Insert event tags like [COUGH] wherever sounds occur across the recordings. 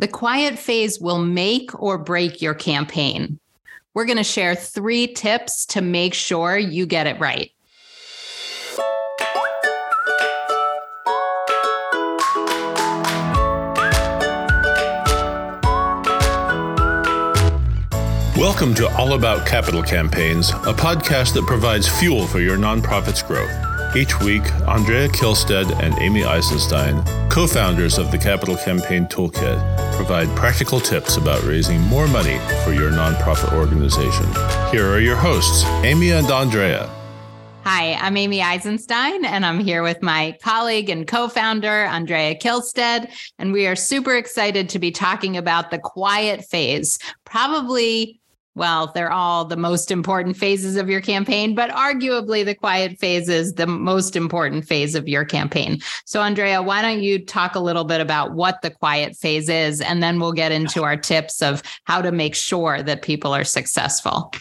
The quiet phase will make or break your campaign. We're going to share three tips to make sure you get it right. Welcome to All About Capital Campaigns, a podcast that provides fuel for your nonprofit's growth. Each week, Andrea Kihlstedt and Amy Eisenstein, co founders of the Capital Campaign Toolkit, provide practical tips about raising more money for your nonprofit organization. Here are your hosts, Amy and Andrea. Hi, I'm Amy Eisenstein, and I'm here with my colleague and co founder, Andrea Kihlstedt. And we are super excited to be talking about the quiet phase, probably well, they're all the most important phases of your campaign, but arguably the quiet phase is the most important phase of your campaign. So, Andrea, why don't you talk a little bit about what the quiet phase is, and then we'll get into our tips of how to make sure that people are successful.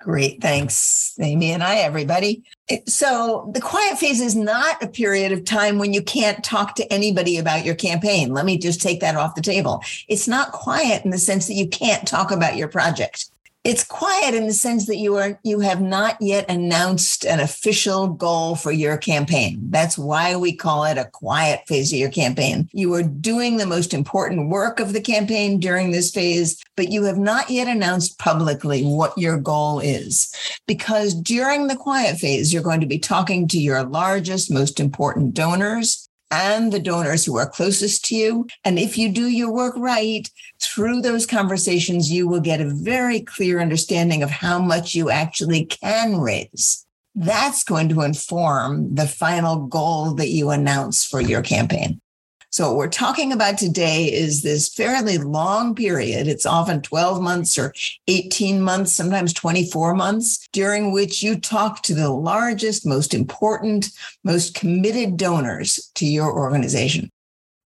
Great. Thanks, Amy. And hi, everybody. So, the quiet phase is not a period of time when you can't talk to anybody about your campaign. Let me just take that off the table. It's not quiet in the sense that you can't talk about your project it's quiet in the sense that you are you have not yet announced an official goal for your campaign. That's why we call it a quiet phase of your campaign. You are doing the most important work of the campaign during this phase but you have not yet announced publicly what your goal is. Because during the quiet phase you're going to be talking to your largest most important donors and the donors who are closest to you. And if you do your work right, through those conversations, you will get a very clear understanding of how much you actually can raise. That's going to inform the final goal that you announce for your campaign. So, what we're talking about today is this fairly long period. It's often 12 months or 18 months, sometimes 24 months, during which you talk to the largest, most important, most committed donors to your organization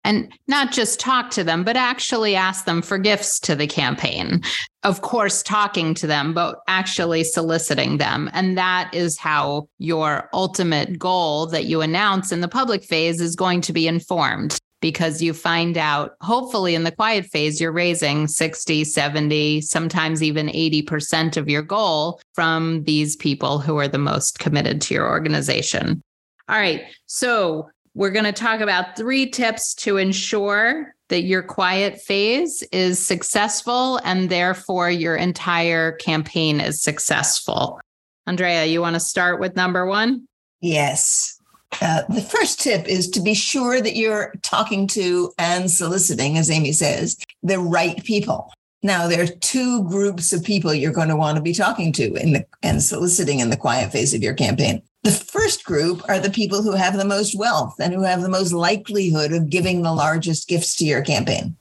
and not just talk to them, but actually ask them for gifts to the campaign. Of course, talking to them, but actually soliciting them. And that is how your ultimate goal that you announce in the public phase is going to be informed because you find out, hopefully, in the quiet phase, you're raising 60, 70, sometimes even 80% of your goal from these people who are the most committed to your organization. All right. So, we're going to talk about three tips to ensure that your quiet phase is successful and therefore your entire campaign is successful. Andrea, you want to start with number one? Yes. Uh, the first tip is to be sure that you're talking to and soliciting, as Amy says, the right people. Now, there are two groups of people you're going to want to be talking to in the, and soliciting in the quiet phase of your campaign. The first group are the people who have the most wealth and who have the most likelihood of giving the largest gifts to your campaign.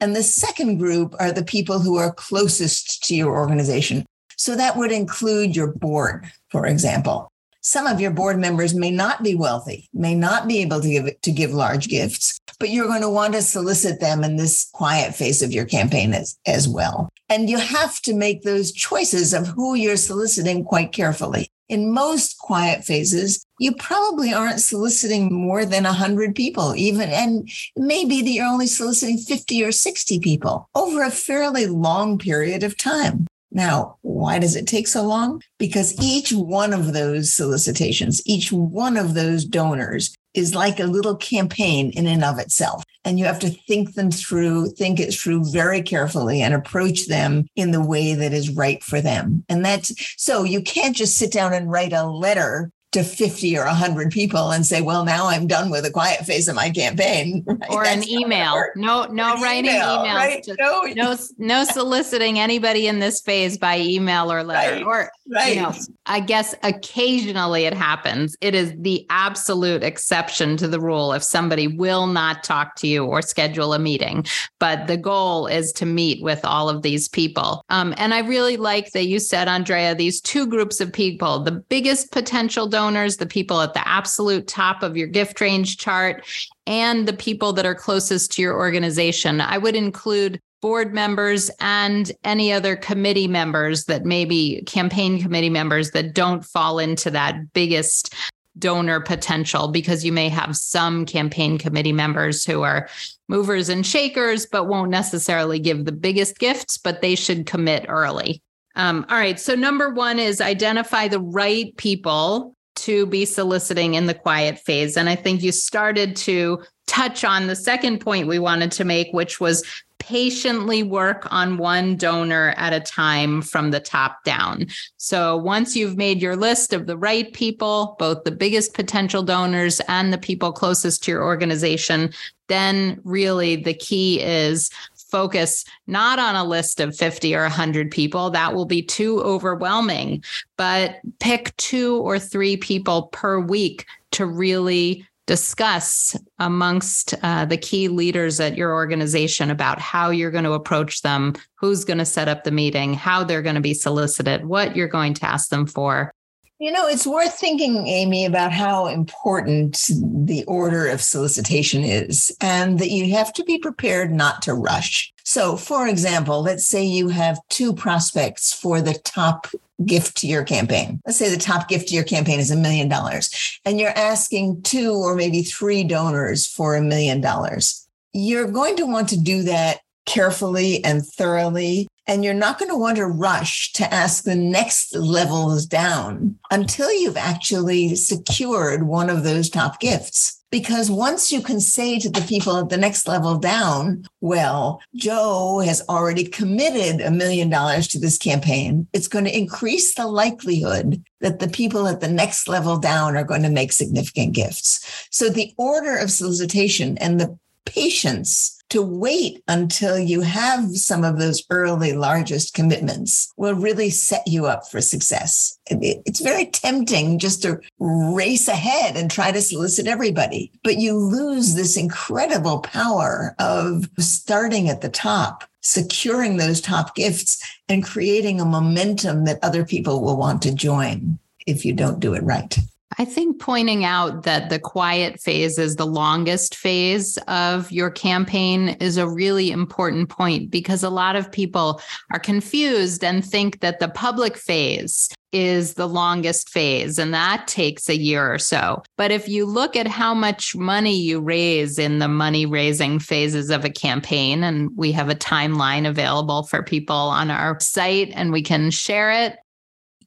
And the second group are the people who are closest to your organization. So that would include your board, for example some of your board members may not be wealthy, may not be able to give to give large gifts, but you're going to want to solicit them in this quiet phase of your campaign as, as well. And you have to make those choices of who you're soliciting quite carefully. In most quiet phases, you probably aren't soliciting more than 100 people, even, and maybe that you're only soliciting 50 or 60 people over a fairly long period of time. Now, why does it take so long? Because each one of those solicitations, each one of those donors is like a little campaign in and of itself. And you have to think them through, think it through very carefully and approach them in the way that is right for them. And that's so you can't just sit down and write a letter to 50 or 100 people and say, well, now I'm done with the quiet phase of my campaign. [LAUGHS] Right? Or That's an email. No, no writing email, emails. Right? No, no, no soliciting anybody in this phase by email or letter. Right. Or, right. you know, I guess occasionally it happens. It is the absolute exception to the rule if somebody will not talk to you or schedule a meeting. But the goal is to meet with all of these people. Um, and I really like that you said, Andrea, these two groups of people, the biggest potential donors donors, the people at the absolute top of your gift range chart, and the people that are closest to your organization. I would include board members and any other committee members that maybe campaign committee members that don't fall into that biggest donor potential because you may have some campaign committee members who are movers and shakers, but won't necessarily give the biggest gifts, but they should commit early. Um, all right. So, number one is identify the right people to be soliciting in the quiet phase. And I think you started to touch on the second point we wanted to make, which was patiently work on one donor at a time from the top down. So once you've made your list of the right people, both the biggest potential donors and the people closest to your organization, then really the key is focus not on a list of 50 or 100 people. That will be too overwhelming, but pick two or three people per week to really discuss amongst uh, the key leaders at your organization about how you're going to approach them, who's going to set up the meeting, how they're going to be solicited, what you're going to ask them for. You know, it's worth thinking, Amy, about how important the order of solicitation is and that you have to be prepared not to rush. So, for example, let's say you have two prospects for the top gift to your campaign. Let's say the top gift to your campaign is a million dollars, and you're asking two or maybe three donors for a million dollars. You're going to want to do that carefully and thoroughly. And you're not going to want to rush to ask the next levels down until you've actually secured one of those top gifts. Because once you can say to the people at the next level down, well, Joe has already committed a million dollars to this campaign, it's going to increase the likelihood that the people at the next level down are going to make significant gifts. So the order of solicitation and the patience to wait until you have some of those early largest commitments will really set you up for success. It's very tempting just to race ahead and try to solicit everybody, but you lose this incredible power of starting at the top securing those top gifts and creating a momentum that other people will want to join if you don't do it right. I think pointing out that the quiet phase is the longest phase of your campaign is a really important point because a lot of people are confused and think that the public phase is the longest phase, and that takes a year or so. But if you look at how much money you raise in the money raising phases of a campaign, and we have a timeline available for people on our site and we can share it,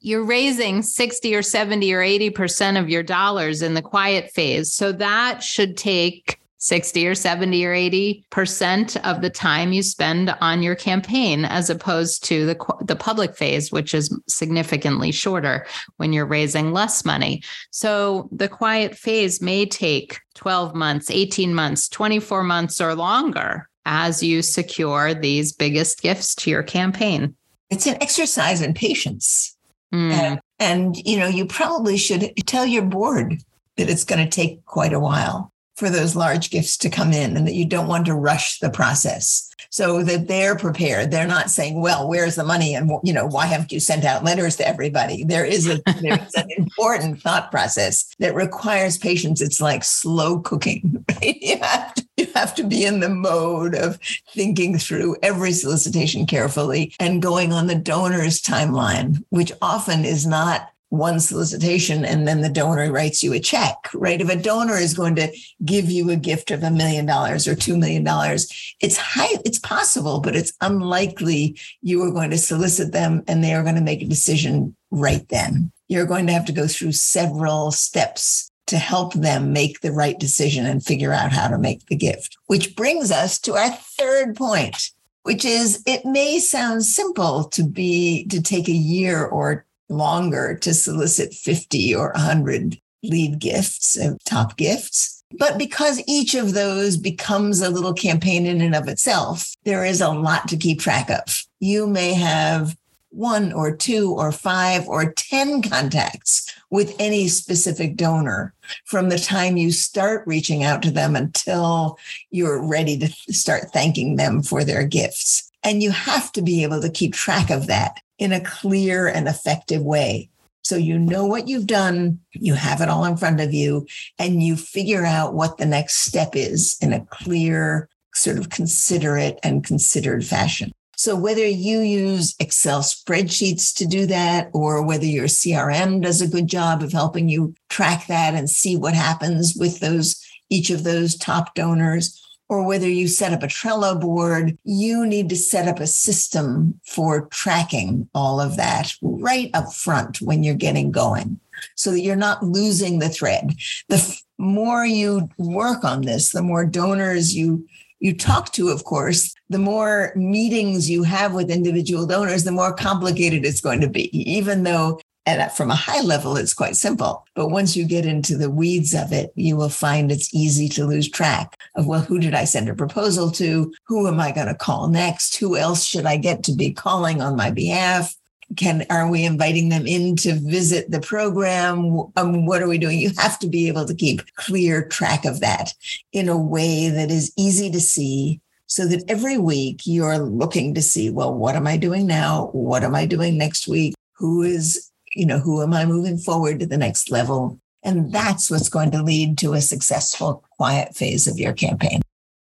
you're raising 60 or 70 or 80% of your dollars in the quiet phase. So that should take 60 or 70 or 80% of the time you spend on your campaign as opposed to the the public phase which is significantly shorter when you're raising less money. So the quiet phase may take 12 months, 18 months, 24 months or longer as you secure these biggest gifts to your campaign. It's an exercise in patience. Mm. And, and, you know, you probably should tell your board that it's going to take quite a while for those large gifts to come in and that you don't want to rush the process so that they're prepared they're not saying well where's the money and you know why haven't you sent out letters to everybody there is a [LAUGHS] there's an important thought process that requires patience it's like slow cooking right? [LAUGHS] you, have to, have to be in the mode of thinking through every solicitation carefully and going on the donor's timeline which often is not one solicitation and then the donor writes you a check, right? If a donor is going to give you a gift of a million dollars or two million dollars, it's high, it's possible, but it's unlikely you are going to solicit them and they are going to make a decision right then. You're going to have to go through several steps to help them make the right decision and figure out how to make the gift. Which brings us to our third point, which is it may sound simple to be to take a year or longer to solicit 50 or 100 lead gifts and top gifts. But because each of those becomes a little campaign in and of itself, there is a lot to keep track of. You may have one or two or five or 10 contacts with any specific donor from the time you start reaching out to them until you're ready to start thanking them for their gifts. And you have to be able to keep track of that in a clear and effective way. So you know what you've done, you have it all in front of you, and you figure out what the next step is in a clear, sort of considerate and considered fashion. So whether you use Excel spreadsheets to do that, or whether your CRM does a good job of helping you track that and see what happens with those each of those top donors, or whether you set up a Trello board, you need to set up a system for tracking all of that right up front when you're getting going so that you're not losing the thread. The f- more you work on this, the more donors you you talk to, of course, the more meetings you have with individual donors, the more complicated it's going to be, even though and from a high level, it's quite simple. But once you get into the weeds of it, you will find it's easy to lose track of, well, who did I send a proposal to? Who am I going to call next? Who else should I get to be calling on my behalf? Can are we inviting them in to visit the program? Um, what are we doing? You have to be able to keep clear track of that in a way that is easy to see so that every week you're looking to see, well, what am I doing now? What am I doing next week? Who is you know, who am I moving forward to the next level? And that's what's going to lead to a successful quiet phase of your campaign.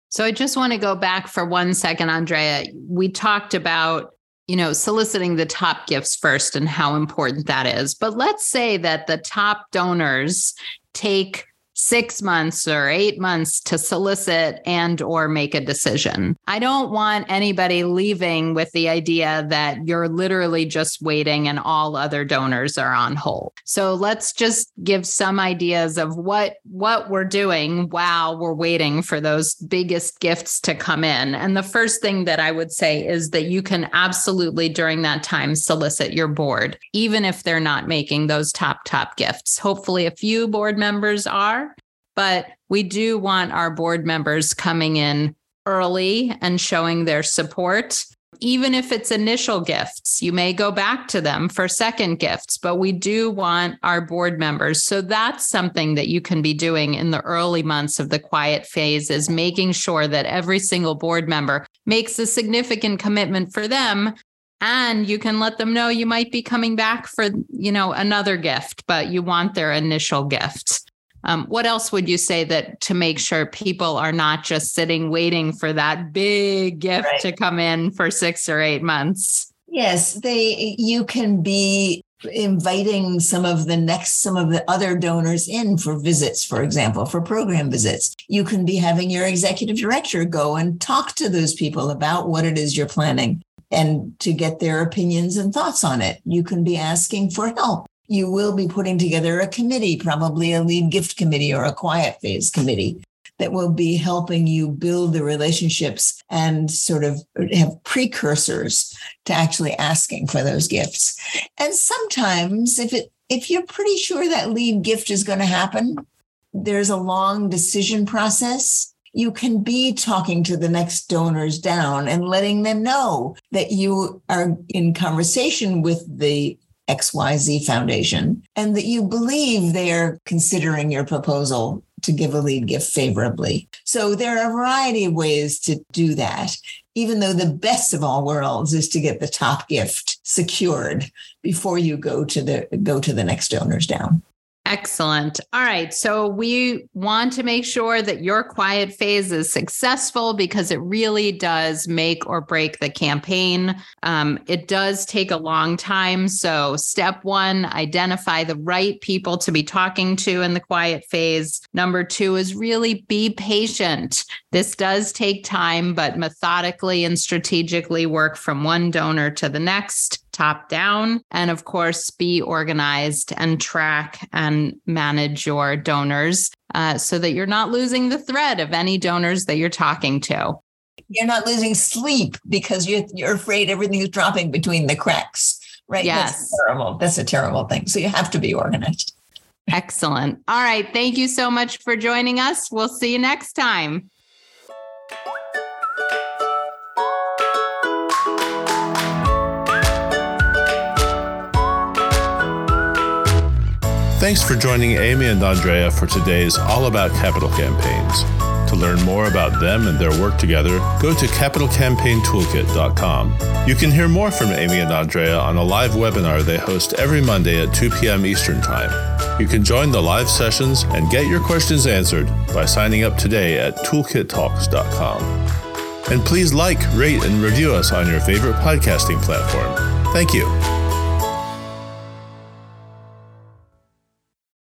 So I just want to go back for one second, Andrea. We talked about, you know, soliciting the top gifts first and how important that is. But let's say that the top donors take six months or eight months to solicit and or make a decision. I don't want anybody leaving with the idea that you're literally just waiting and all other donors are on hold. So let's just give some ideas of what what we're doing while we're waiting for those biggest gifts to come in. And the first thing that i would say is that you can absolutely during that time solicit your board even if they're not making those top top gifts. Hopefully a few board members are but we do want our board members coming in early and showing their support. Even if it's initial gifts, you may go back to them for second gifts, but we do want our board members. So that's something that you can be doing in the early months of the quiet phase is making sure that every single board member makes a significant commitment for them and you can let them know you might be coming back for you know another gift but you want their initial gift um, what else would you say that to make sure people are not just sitting waiting for that big gift right. to come in for six or eight months? Yes, they you can be inviting some of the next some of the other donors in for visits for example for program visits you can be having your executive director go and talk to those people about what it is you're planning and to get their opinions and thoughts on it you can be asking for help you will be putting together a committee, probably a lead gift committee or a quiet phase committee that will be helping you build the relationships and sort of have precursors to actually asking for those gifts. And sometimes if it if you're pretty sure that lead gift is going to happen, there's a long decision process. You can be talking to the next donors down and letting them know that you are in conversation with the XYZ Foundation and that you believe they are considering your proposal to give a lead gift favorably. So there are a variety of ways to do that, even though the best of all worlds is to get the top gift secured before you go to the go to the next donors down. Excellent. All right. So we want to make sure that your quiet phase is successful because it really does make or break the campaign. Um, it does take a long time. So, step one, identify the right people to be talking to in the quiet phase. Number two is really be patient. This does take time, but methodically and strategically work from one donor to the next top down. And of course, be organized and track and manage your donors uh, so that you're not losing the thread of any donors that you're talking to. You're not losing sleep because you're, you're afraid everything is dropping between the cracks, right? Yes. That's terrible. That's a terrible thing. So you have to be organized. Excellent. All right. Thank you so much for joining us. We'll see you next time. Thanks for joining Amy and Andrea for today's All About Capital Campaigns. To learn more about them and their work together, go to capitalcampaigntoolkit.com. You can hear more from Amy and Andrea on a live webinar they host every Monday at 2 p.m. Eastern Time. You can join the live sessions and get your questions answered by signing up today at toolkittalks.com. And please like, rate, and review us on your favorite podcasting platform. Thank you.